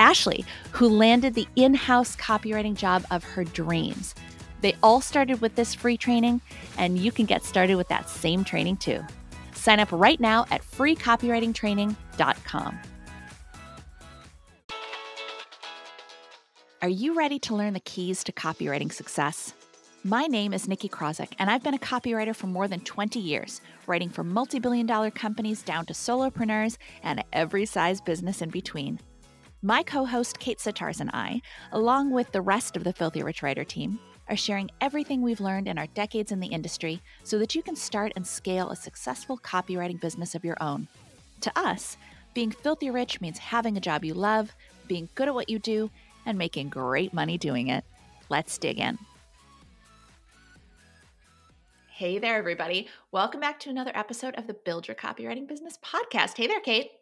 Ashley, who landed the in house copywriting job of her dreams. They all started with this free training, and you can get started with that same training too. Sign up right now at freecopywritingtraining.com. Are you ready to learn the keys to copywriting success? My name is Nikki Krawczyk, and I've been a copywriter for more than 20 years, writing for multi billion dollar companies down to solopreneurs and every size business in between. My co host Kate Sitarz and I, along with the rest of the Filthy Rich Writer team, are sharing everything we've learned in our decades in the industry so that you can start and scale a successful copywriting business of your own. To us, being filthy rich means having a job you love, being good at what you do, and making great money doing it. Let's dig in. Hey there, everybody. Welcome back to another episode of the Build Your Copywriting Business podcast. Hey there, Kate.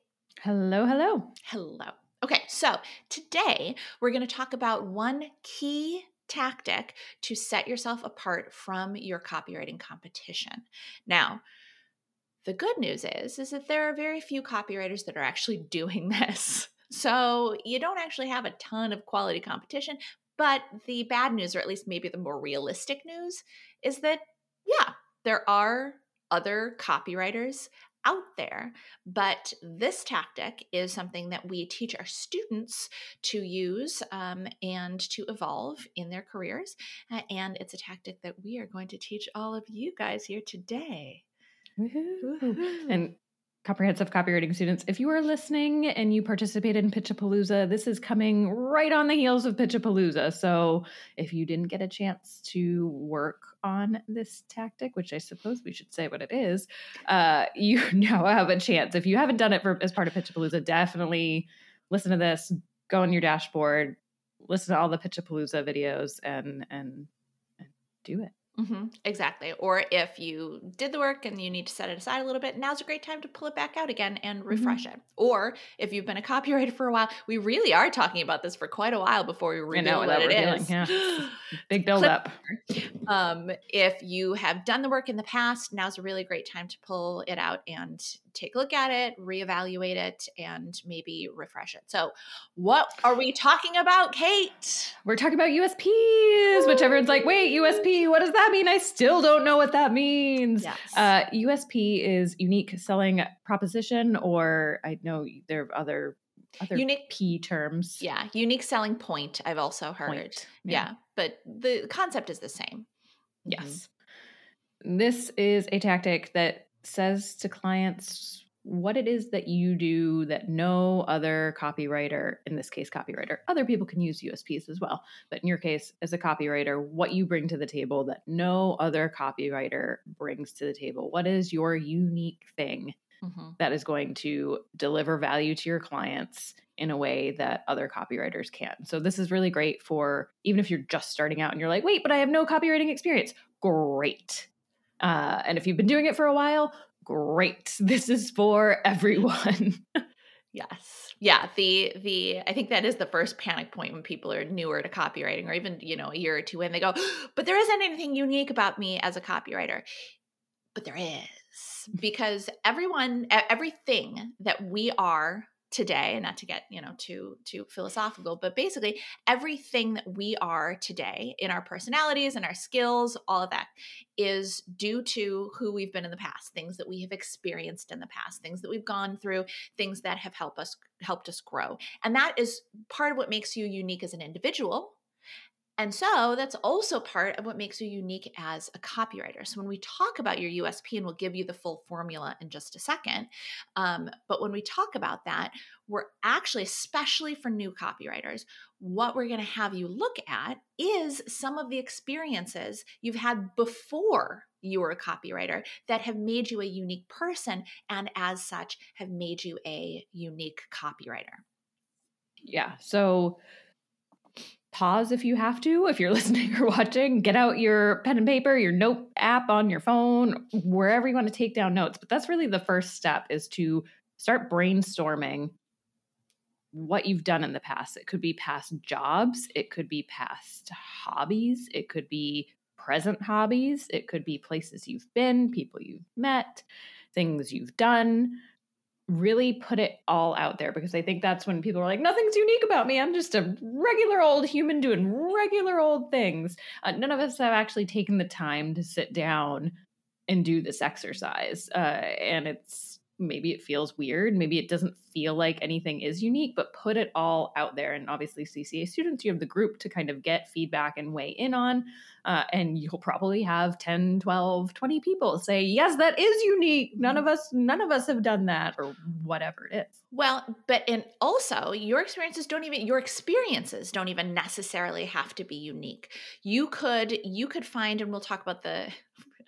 Hello, hello. Hello. Okay, so today we're going to talk about one key tactic to set yourself apart from your copywriting competition. Now, the good news is is that there are very few copywriters that are actually doing this. So, you don't actually have a ton of quality competition, but the bad news or at least maybe the more realistic news is that yeah, there are other copywriters out there. But this tactic is something that we teach our students to use um, and to evolve in their careers. Uh, and it's a tactic that we are going to teach all of you guys here today. Woo-hoo. And comprehensive copywriting students, if you are listening and you participated in Pitchapalooza, this is coming right on the heels of Pitchapalooza. So if you didn't get a chance to work on this tactic, which I suppose we should say what it is, uh, you now have a chance. If you haven't done it for, as part of Pitchapalooza, definitely listen to this, go on your dashboard, listen to all the Pitchapalooza videos, and and, and do it. Mm-hmm, exactly. Or if you did the work and you need to set it aside a little bit, now's a great time to pull it back out again and refresh mm-hmm. it. Or if you've been a copywriter for a while, we really are talking about this for quite a while before we reveal what it is. Yeah. Big build up. Um, if you have done the work in the past, now's a really great time to pull it out and take a look at it, reevaluate it, and maybe refresh it. So, what are we talking about, Kate? We're talking about USPs, which everyone's like, wait, USP, what does that mean? I still don't know what that means. Yes. Uh, USP is unique selling proposition, or I know there are other other unique P terms. Yeah, unique selling point. I've also heard. Yeah. yeah. but the concept is the same. Yes. Mm-hmm. This is a tactic that says to clients what it is that you do that no other copywriter, in this case, copywriter, other people can use USPs as well. But in your case, as a copywriter, what you bring to the table that no other copywriter brings to the table. What is your unique thing mm-hmm. that is going to deliver value to your clients in a way that other copywriters can? So, this is really great for even if you're just starting out and you're like, wait, but I have no copywriting experience. Great uh, and if you've been doing it for a while, great. This is for everyone. yes. Yeah. The the I think that is the first panic point when people are newer to copywriting or even, you know, a year or two in, they go, but there isn't anything unique about me as a copywriter. But there is because everyone everything that we are today and not to get you know too too philosophical but basically everything that we are today in our personalities and our skills all of that is due to who we've been in the past things that we have experienced in the past things that we've gone through things that have helped us helped us grow. And that is part of what makes you unique as an individual And so that's also part of what makes you unique as a copywriter. So when we talk about your USP, and we'll give you the full formula in just a second, um, but when we talk about that, we're actually, especially for new copywriters, what we're going to have you look at is some of the experiences you've had before you were a copywriter that have made you a unique person and as such have made you a unique copywriter. Yeah. So pause if you have to, if you're listening or watching, get out your pen and paper, your note app on your phone, wherever you want to take down notes. But that's really the first step is to start brainstorming what you've done in the past. It could be past jobs, it could be past hobbies, it could be present hobbies, it could be places you've been, people you've met, things you've done. Really put it all out there because I think that's when people are like, nothing's unique about me. I'm just a regular old human doing regular old things. Uh, none of us have actually taken the time to sit down and do this exercise. Uh, and it's maybe it feels weird maybe it doesn't feel like anything is unique but put it all out there and obviously cca students you have the group to kind of get feedback and weigh in on uh, and you'll probably have 10 12 20 people say yes that is unique. None of us none of us have done that or whatever it is. Well but and also your experiences don't even your experiences don't even necessarily have to be unique. You could you could find and we'll talk about the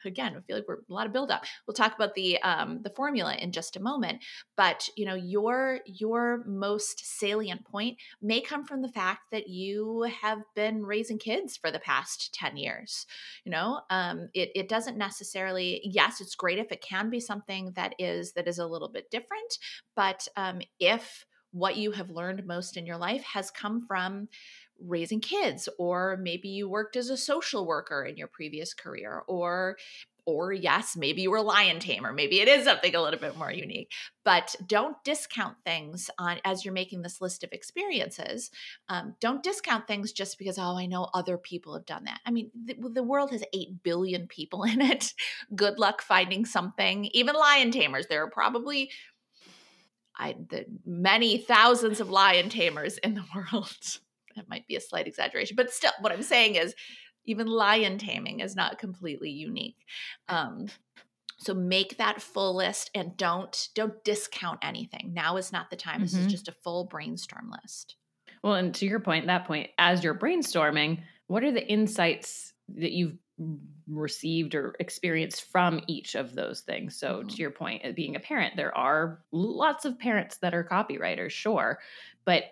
again, I feel like we're a lot of buildup. We'll talk about the um, the formula in just a moment, but you know your your most salient point may come from the fact that you have been raising kids for the past ten years. You know, um, it it doesn't necessarily. Yes, it's great if it can be something that is that is a little bit different, but um, if what you have learned most in your life has come from raising kids or maybe you worked as a social worker in your previous career or or yes maybe you were a lion tamer maybe it is something a little bit more unique but don't discount things on as you're making this list of experiences um, don't discount things just because oh i know other people have done that. I mean the, the world has 8 billion people in it. Good luck finding something. Even lion tamers there are probably I, the many thousands of lion tamers in the world that might be a slight exaggeration, but still, what I'm saying is even lion taming is not completely unique. Um, so make that full list and don't don't discount anything. Now is not the time. Mm-hmm. This is mm-hmm. just a full brainstorm list. Well, and to your point, that point, as you're brainstorming, what are the insights that you've received or experienced from each of those things. So, mm-hmm. to your point, being a parent, there are lots of parents that are copywriters, sure, but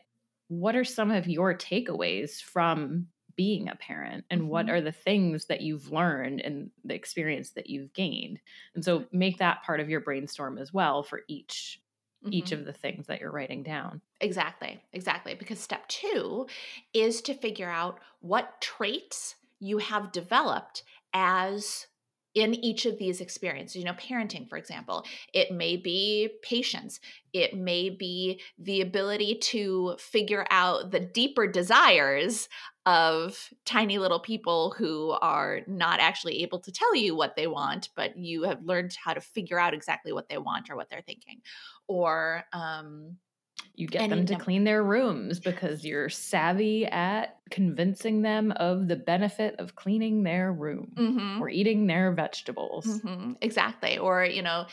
what are some of your takeaways from being a parent and mm-hmm. what are the things that you've learned and the experience that you've gained and so make that part of your brainstorm as well for each mm-hmm. each of the things that you're writing down exactly exactly because step 2 is to figure out what traits you have developed as in each of these experiences. You know, parenting, for example, it may be patience, it may be the ability to figure out the deeper desires of tiny little people who are not actually able to tell you what they want, but you have learned how to figure out exactly what they want or what they're thinking. Or, um, you get them to clean their rooms because you're savvy at convincing them of the benefit of cleaning their room mm-hmm. or eating their vegetables. Mm-hmm. Exactly. Or, you know,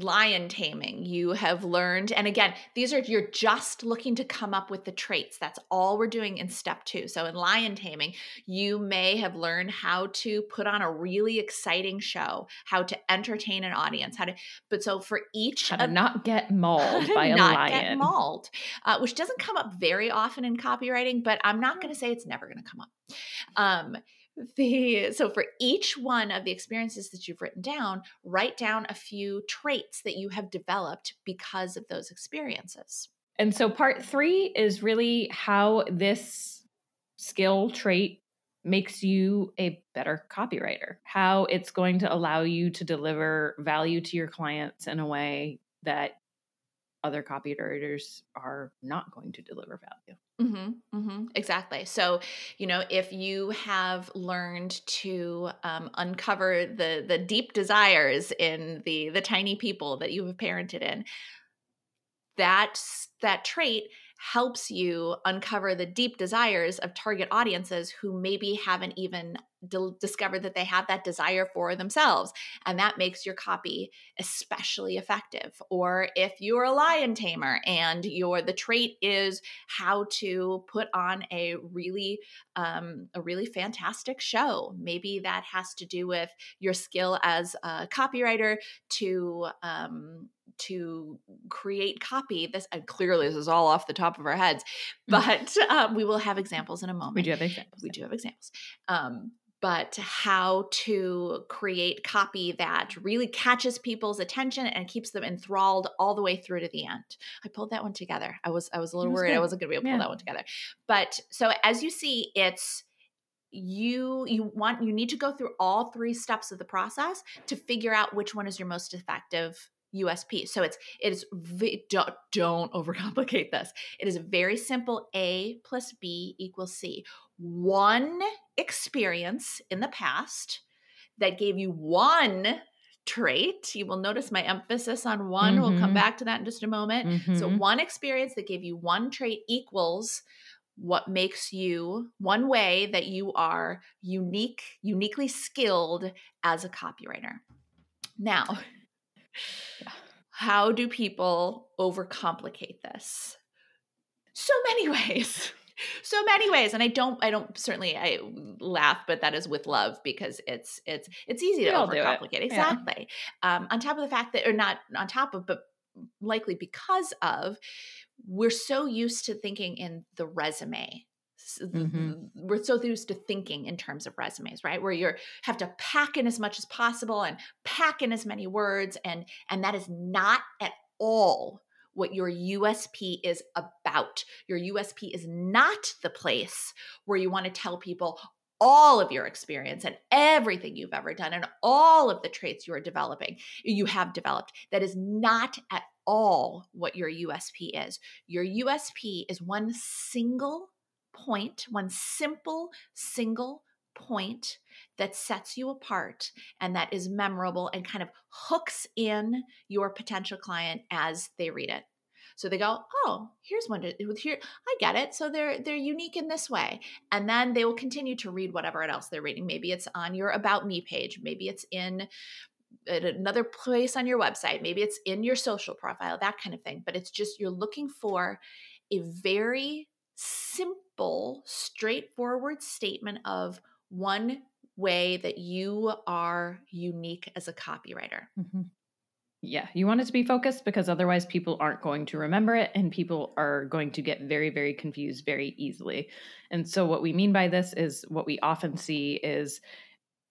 lion taming you have learned. And again these are you're just looking to come up with the traits. That's all we're doing in step 2 so in lion taming you may have learned how to put on a really exciting show how to entertain an audience how to but so for each how to not get mauled by a not lion. get mauled uh, which doesn't come up very often in copywriting but i'm not going to say it's never going to come up. Um the so for each one of the experiences that you've written down write down a few traits that you have developed because of those experiences. And so part 3 is really how this skill trait makes you a better copywriter how it's going to allow you to deliver value to your clients in a way that other copywriters are not going to deliver value Mm-hmm, mm-hmm, exactly. So, you know, if you have learned to um, uncover the the deep desires in the the tiny people that you have parented in, that that trait helps you uncover the deep desires of target audiences who maybe haven't even discovered that they have that desire for themselves. And that makes your copy especially effective. Or if you're a lion tamer and your the trait is how to put on a really um, a really fantastic show. Maybe that has to do with your skill as a copywriter to um, to create copy. This and clearly this is all off the top of our heads, mm. but um, we will have examples in a moment. We do have examples. We do have examples. Um, but how to create copy that really catches people's attention and keeps them enthralled all the way through to the end. I pulled that one together. I was I was a little was worried good. I wasn't going to be able to pull that one together. But so as you see, it's you you want you need to go through all three steps of the process to figure out which one is your most effective USP. So it's it is don't, don't overcomplicate this. It is very simple. A plus B equals C. One experience in the past that gave you one trait. You will notice my emphasis on one. Mm-hmm. We'll come mm-hmm. back to that in just a moment. Mm-hmm. So one experience that gave you one trait equals what makes you one way that you are unique, uniquely skilled as a copywriter. Now, how do people overcomplicate this? So many ways. so many ways and i don't i don't certainly i laugh but that is with love because it's it's it's easy to overcomplicate it. exactly yeah. um on top of the fact that or not on top of but likely because of we're so used to thinking in the resume mm-hmm. we're so used to thinking in terms of resumes right where you have to pack in as much as possible and pack in as many words and and that is not at all what your USP is about. Your USP is not the place where you want to tell people all of your experience and everything you've ever done and all of the traits you are developing, you have developed. That is not at all what your USP is. Your USP is one single point, one simple single point that sets you apart and that is memorable and kind of hooks in your potential client as they read it. So they go, "Oh, here's one to here I get it." So they're they're unique in this way. And then they will continue to read whatever else they're reading. Maybe it's on your about me page, maybe it's in another place on your website, maybe it's in your social profile, that kind of thing. But it's just you're looking for a very simple, straightforward statement of one way that you are unique as a copywriter. Mm-hmm. Yeah, you want it to be focused because otherwise people aren't going to remember it and people are going to get very, very confused very easily. And so, what we mean by this is what we often see is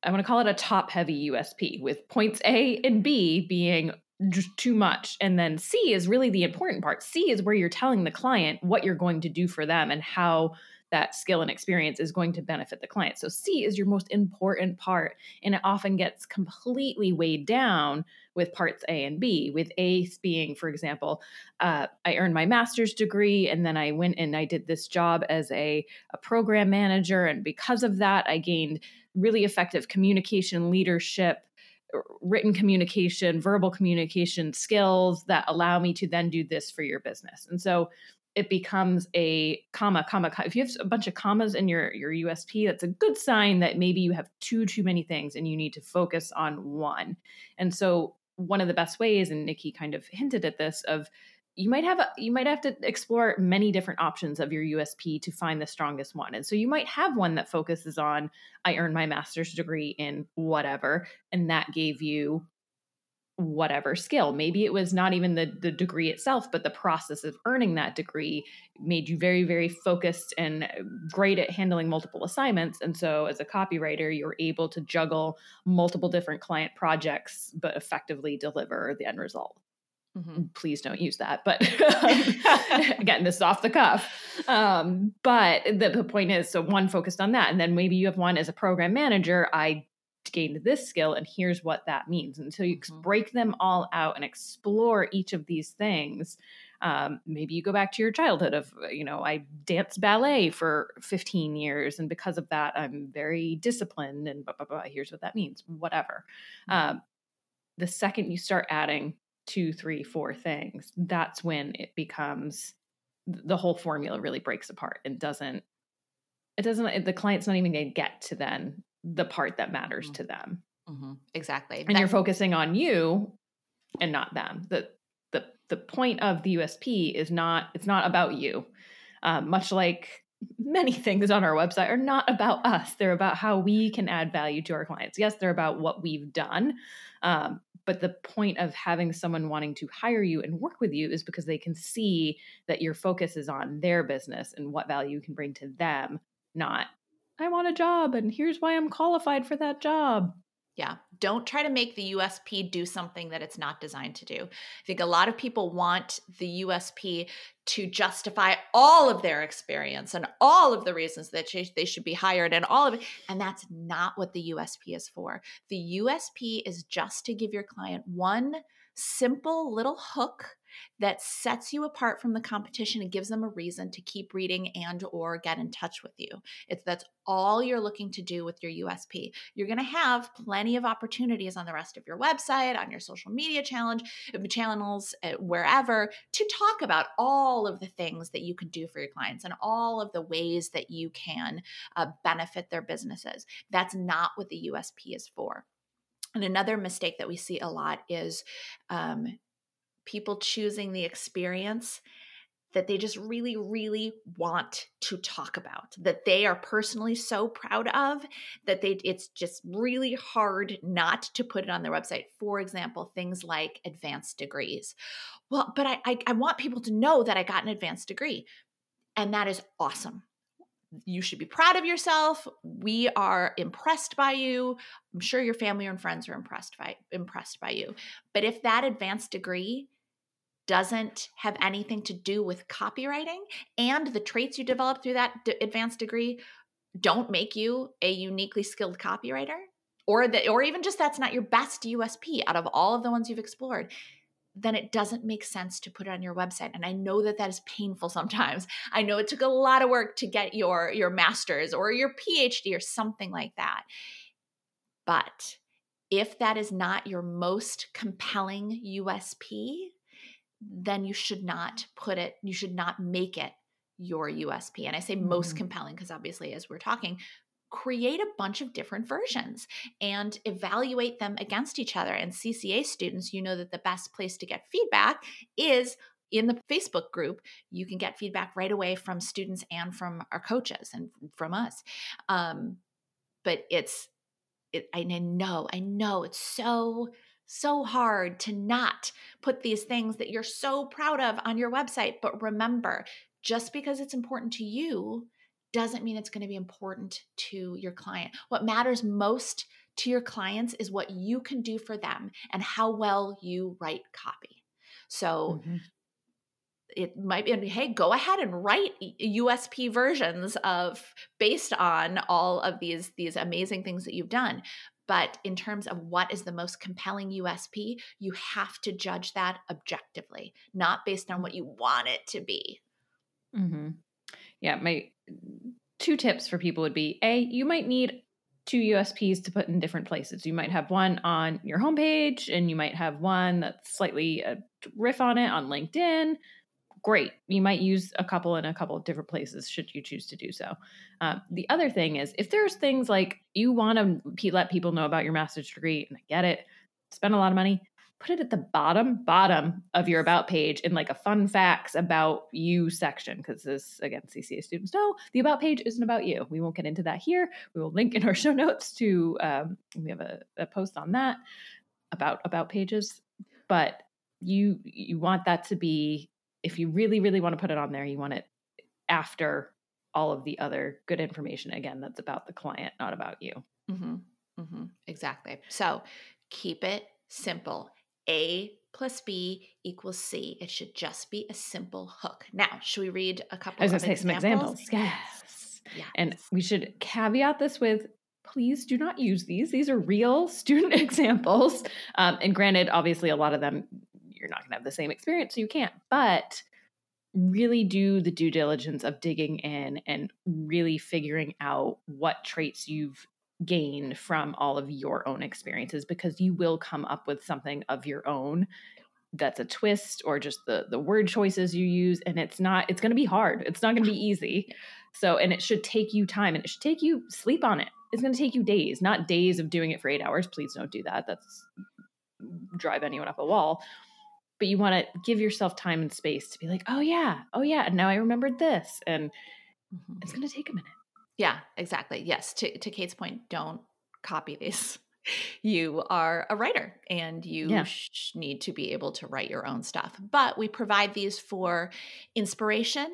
I want to call it a top heavy USP with points A and B being too much. And then C is really the important part. C is where you're telling the client what you're going to do for them and how that skill and experience is going to benefit the client. So C is your most important part. And it often gets completely weighed down with parts A and B, with A being, for example, uh, I earned my master's degree and then I went and I did this job as a, a program manager. And because of that, I gained really effective communication, leadership, written communication, verbal communication skills that allow me to then do this for your business. And so it becomes a comma, comma, comma. If you have a bunch of commas in your, your USP, that's a good sign that maybe you have too, too many things and you need to focus on one. And so one of the best ways, and Nikki kind of hinted at this, of you might have a, you might have to explore many different options of your USP to find the strongest one. And so you might have one that focuses on I earned my master's degree in whatever and that gave you whatever skill. Maybe it was not even the the degree itself, but the process of earning that degree made you very very focused and uh, great at handling multiple assignments. And so as a copywriter, you're able to juggle multiple different client projects but effectively deliver the end result. Mm-hmm. Please don't use that. But um, again, this is off the cuff. Um, but the, the point is so one focused on that. And then maybe you have one as a program manager. I gained this skill, and here's what that means. And so you mm-hmm. break them all out and explore each of these things. Um, maybe you go back to your childhood of, you know, I danced ballet for 15 years, and because of that, I'm very disciplined, and blah, blah, blah. Here's what that means, whatever. Mm-hmm. Um, the second you start adding two, three, four things, that's when it becomes the whole formula really breaks apart and doesn't it doesn't the client's not even going to get to then the part that matters mm-hmm. to them. Mm-hmm. exactly. And you're focusing on you and not them. The the the point of the usp is not it's not about you. Um, much like many things on our website are not about us. They're about how we can add value to our clients. Yes they're about what we've done um, but the point of having someone wanting to hire you and work with you is because they can see that your focus is on their business and what value you can bring to them, not, I want a job and here's why I'm qualified for that job. Yeah. Don't try to make the USP do something that it's not designed to do. I think a lot of people want the USP to justify all of their experience and all of the reasons that they should be hired and all of it. And that's not what the USP is for. The USP is just to give your client one simple little hook that sets you apart from the competition and gives them a reason to keep reading and or get in touch with you. It's that's all you're looking to do with your USP. You're going to have plenty of opportunities on the rest of your website, on your social media challenge, uh, channels, uh, wherever to talk about all of the things that you can do for your clients and all of the ways that you can uh, benefit their businesses. That's not what the USP is for. And another mistake that we see a lot is um, people choosing the experience that they just really, really want to talk about, that they are personally so proud of that they it's just really hard not to put it on their website. For example, things like advanced degrees. Well, but I, I, I want people to know that I got an advanced degree. And that is awesome you should be proud of yourself. We are impressed by you. I'm sure your family and friends are impressed by impressed by you. But if that advanced degree doesn't have anything to do with copywriting and the traits you develop through that d- advanced degree don't make you a uniquely skilled copywriter or that or even just that's not your best USP out of all of the ones you've explored then it doesn't make sense to put it on your website and i know that that is painful sometimes. I know it took a lot of work to get your your masters or your phd or something like that but if that is not your most compelling usp then you should not put it you should not make it your usp and i say most mm-hmm. compelling because obviously as we're talking create a bunch of different versions and evaluate them against each other. And CCA students, you know that the best place to get feedback is in the Facebook group. You can get feedback right away from students and from our coaches and from us. Um, but it's, it, I know, I know it's so so hard to not put these things that you're so proud of on your website. But remember, just because it's important to you doesn't mean it's going to be important to your client. What matters most to your clients is what you can do for them and how well you write copy. So mm-hmm. it might be hey, go ahead and write USP versions of based on all of these these amazing things that you've done. But in terms of what is the most compelling USP, you have to judge that objectively, not based on what you want it to be. Mm-hmm. Yeah, my two tips for people would be A, you might need two USPs to put in different places. You might have one on your homepage and you might have one that's slightly a riff on it on LinkedIn. Great. You might use a couple in a couple of different places should you choose to do so. Um, the other thing is if there's things like you want to let people know about your master's degree, and I get it, spend a lot of money, put it at the bottom bottom of your about page in like a fun facts about you section because this again cca students know the about page isn't about you we won't get into that here we will link in our show notes to um, we have a, a post on that about about pages but you you want that to be if you really really want to put it on there you want it after all of the other good information again that's about the client not about you mm-hmm. Mm-hmm. exactly so keep it simple a plus B equals C. It should just be a simple hook. Now, should we read a couple I was going to say some examples. Yes. yes. And we should caveat this with please do not use these. These are real student examples. Um, and granted, obviously, a lot of them you're not going to have the same experience, so you can't. But really do the due diligence of digging in and really figuring out what traits you've gained from all of your own experiences because you will come up with something of your own that's a twist or just the the word choices you use and it's not it's going to be hard. It's not going to be easy. So and it should take you time and it should take you sleep on it. It's going to take you days not days of doing it for eight hours. Please don't do that. That's drive anyone up a wall but you want to give yourself time and space to be like oh yeah oh yeah and now i remembered this and mm-hmm. it's going to take a minute yeah exactly yes to, to kate's point don't copy these you are a writer and you yeah. sh- need to be able to write your own stuff. But we provide these for inspiration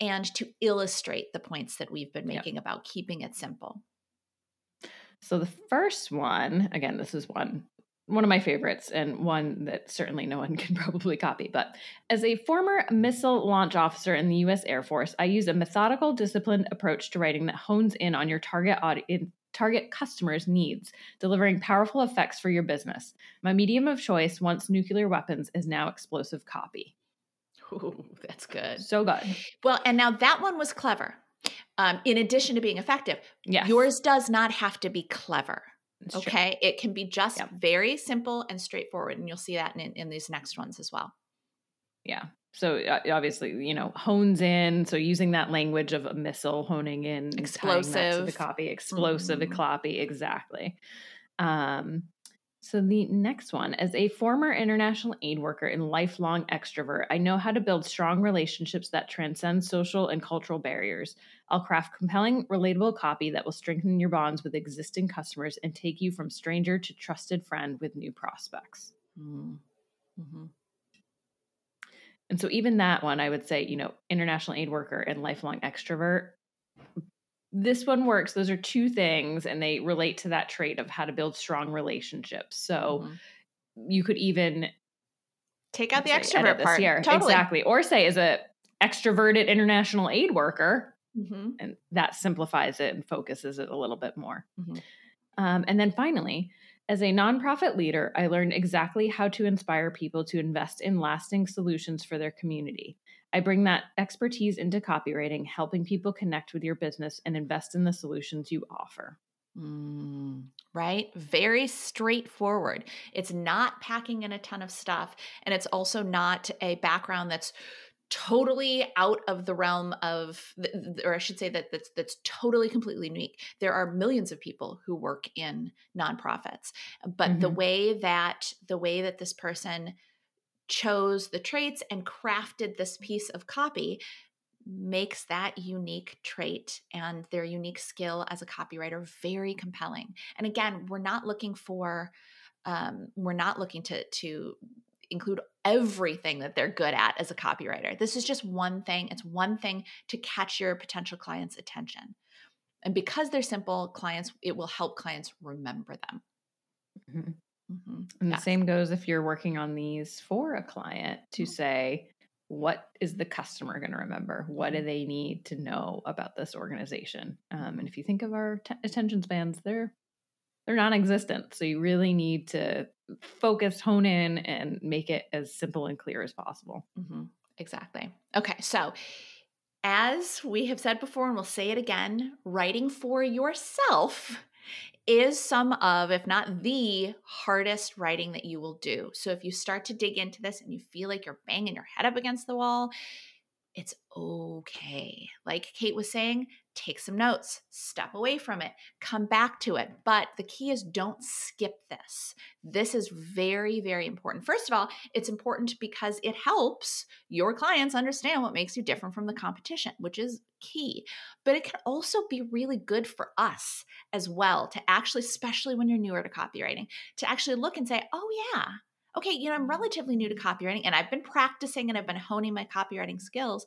and to illustrate the points that we've been making about keeping it simple. So the first one, again, this is one one of my favorites and one that certainly no one can probably copy. But as a former missile launch officer in the US Air Force, I use a methodical, disciplined approach to writing that hones in on your target audience target customers' needs, delivering powerful effects for your business. My medium of choice, once nuclear weapons, is now explosive copy. Ooh, that's good. So good. Well, and now that one was clever. Um, in addition to being effective, yes. yours does not have to be clever. It's okay. True. It can be just yep. very simple and straightforward. And you'll see that in, in these next ones as well. Yeah so uh, obviously you know hones in so using that language of a missile honing in explosive the copy explosive mm-hmm. copy exactly um so the next one as a former international aid worker and lifelong extrovert i know how to build strong relationships that transcend social and cultural barriers i'll craft compelling relatable copy that will strengthen your bonds with existing customers and take you from stranger to trusted friend with new prospects mm-hmm. mm-hmm. And so even that one, I would say, you know, international aid worker and lifelong extrovert. This one works. Those are two things, and they relate to that trait of how to build strong relationships. So mm-hmm. you could even take out the extrovert part. Here. Totally. Exactly. Or say as a extroverted international aid worker, mm-hmm. and that simplifies it and focuses it a little bit more. Mm-hmm. Um, and then finally, as a nonprofit leader, I learned exactly how to inspire people to invest in lasting solutions for their community. I bring that expertise into copywriting, helping people connect with your business and invest in the solutions you offer. Mm, right? Very straightforward. It's not packing in a ton of stuff. And it's also not a background that's totally out of the realm of or i should say that that's that's totally completely unique there are millions of people who work in nonprofits but mm-hmm. the way that the way that this person chose the traits and crafted this piece of copy makes that unique trait and their unique skill as a copywriter very compelling and again we're not looking for um, we're not looking to to include everything that they're good at as a copywriter. This is just one thing. It's one thing to catch your potential clients' attention. And because they're simple, clients, it will help clients remember them. Mm-hmm. Mm-hmm. And the same goes if you're working on these for a client to mm-hmm. say, what is the customer going to remember? What do mm-hmm. they need to know about this organization? Um, and if you think of our t- attention spans, they're they're non-existent. So you really need to focus, hone in, and make it as simple and clear as possible. Mm-hmm. Exactly. Okay, so as we have said before, and we'll say it again, writing for yourself is some of, if not the hardest writing that you will do. So if you start to dig into this and you feel like you're banging your head up against the wall, it's okay. Like Kate was saying, take some notes, step away from it, come back to it. But the key is don't skip this. This is very, very important. First of all, it's important because it helps your clients understand what makes you different from the competition, which is key. But it can also be really good for us as well to actually, especially when you're newer to copywriting, to actually look and say, oh, yeah. Okay, you know, I'm relatively new to copywriting and I've been practicing and I've been honing my copywriting skills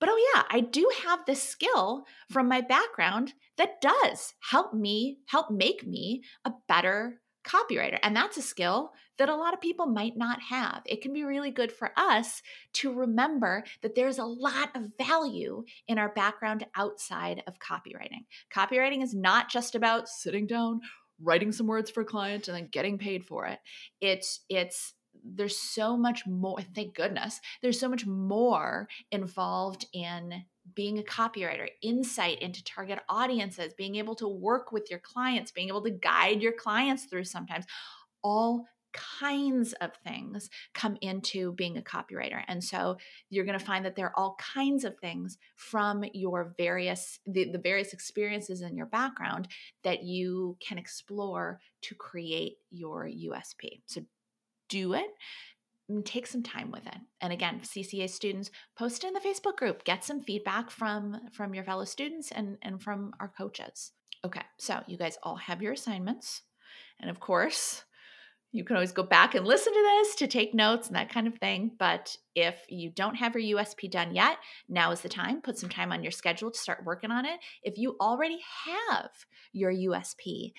but oh, yeah, I do have this skill from my background that does help me, help make me a better copywriter. And that's a skill that a lot of people might not have. It can be really good for us to remember that there's a lot of value in our background outside of copywriting. Copywriting is not just about sitting down, writing some words for a client and then getting paid for it. It's it's there's so much more thank goodness there's so much more involved in being a copywriter insight into target audiences being able to work with your clients being able to guide your clients through sometimes all kinds of things come into being a copywriter. And so you're going to find that there are all kinds of things from your various the, the various experiences in your background that you can explore to create your USP. So do it take some time with it and again cca students post it in the facebook group get some feedback from from your fellow students and and from our coaches okay so you guys all have your assignments and of course you can always go back and listen to this to take notes and that kind of thing but if you don't have your usp done yet now is the time. Put some time on your schedule to start working on it. If you already have your usp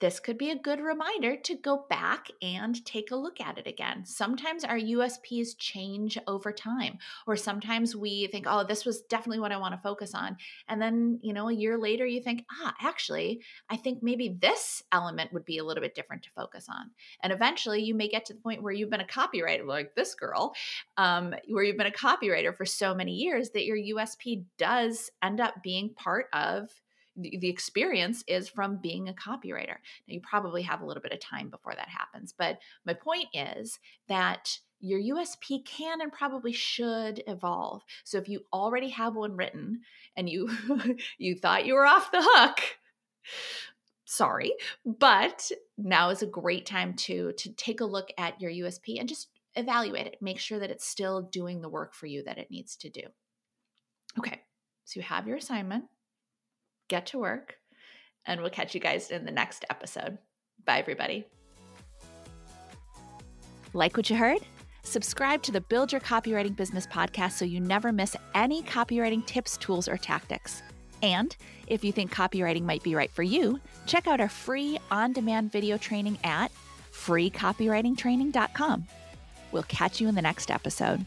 this could be a good reminder to go back and take a look at it again. Sometimes our USPs change over time, or sometimes we think, oh, this was definitely what I want to focus on. And then, you know, a year later, you think, ah, actually, I think maybe this element would be a little bit different to focus on. And eventually, you may get to the point where you've been a copywriter, like this girl, um, where you've been a copywriter for so many years that your USP does end up being part of the, experience is from being a copywriter. Now, you probably have a little bit of time before that happens, but my point is that your USP can and probably should evolve. So if you already have one written and you you thought you were off the hook, sorry, but now is a great time to to take a look at your USP and just evaluate it. Make sure that it's still doing the work for you that it needs to do. Okay. So you have your assignment get to work, and we'll catch you guys in the next episode. Bye, everybody. Like what you heard? Subscribe to the Build Your Copywriting Business podcast so you never miss any copywriting tips, tools, or tactics. And if you think copywriting might be right for you, check out our free on demand video training at freecopywritingtraining.com. We'll catch you in the next episode.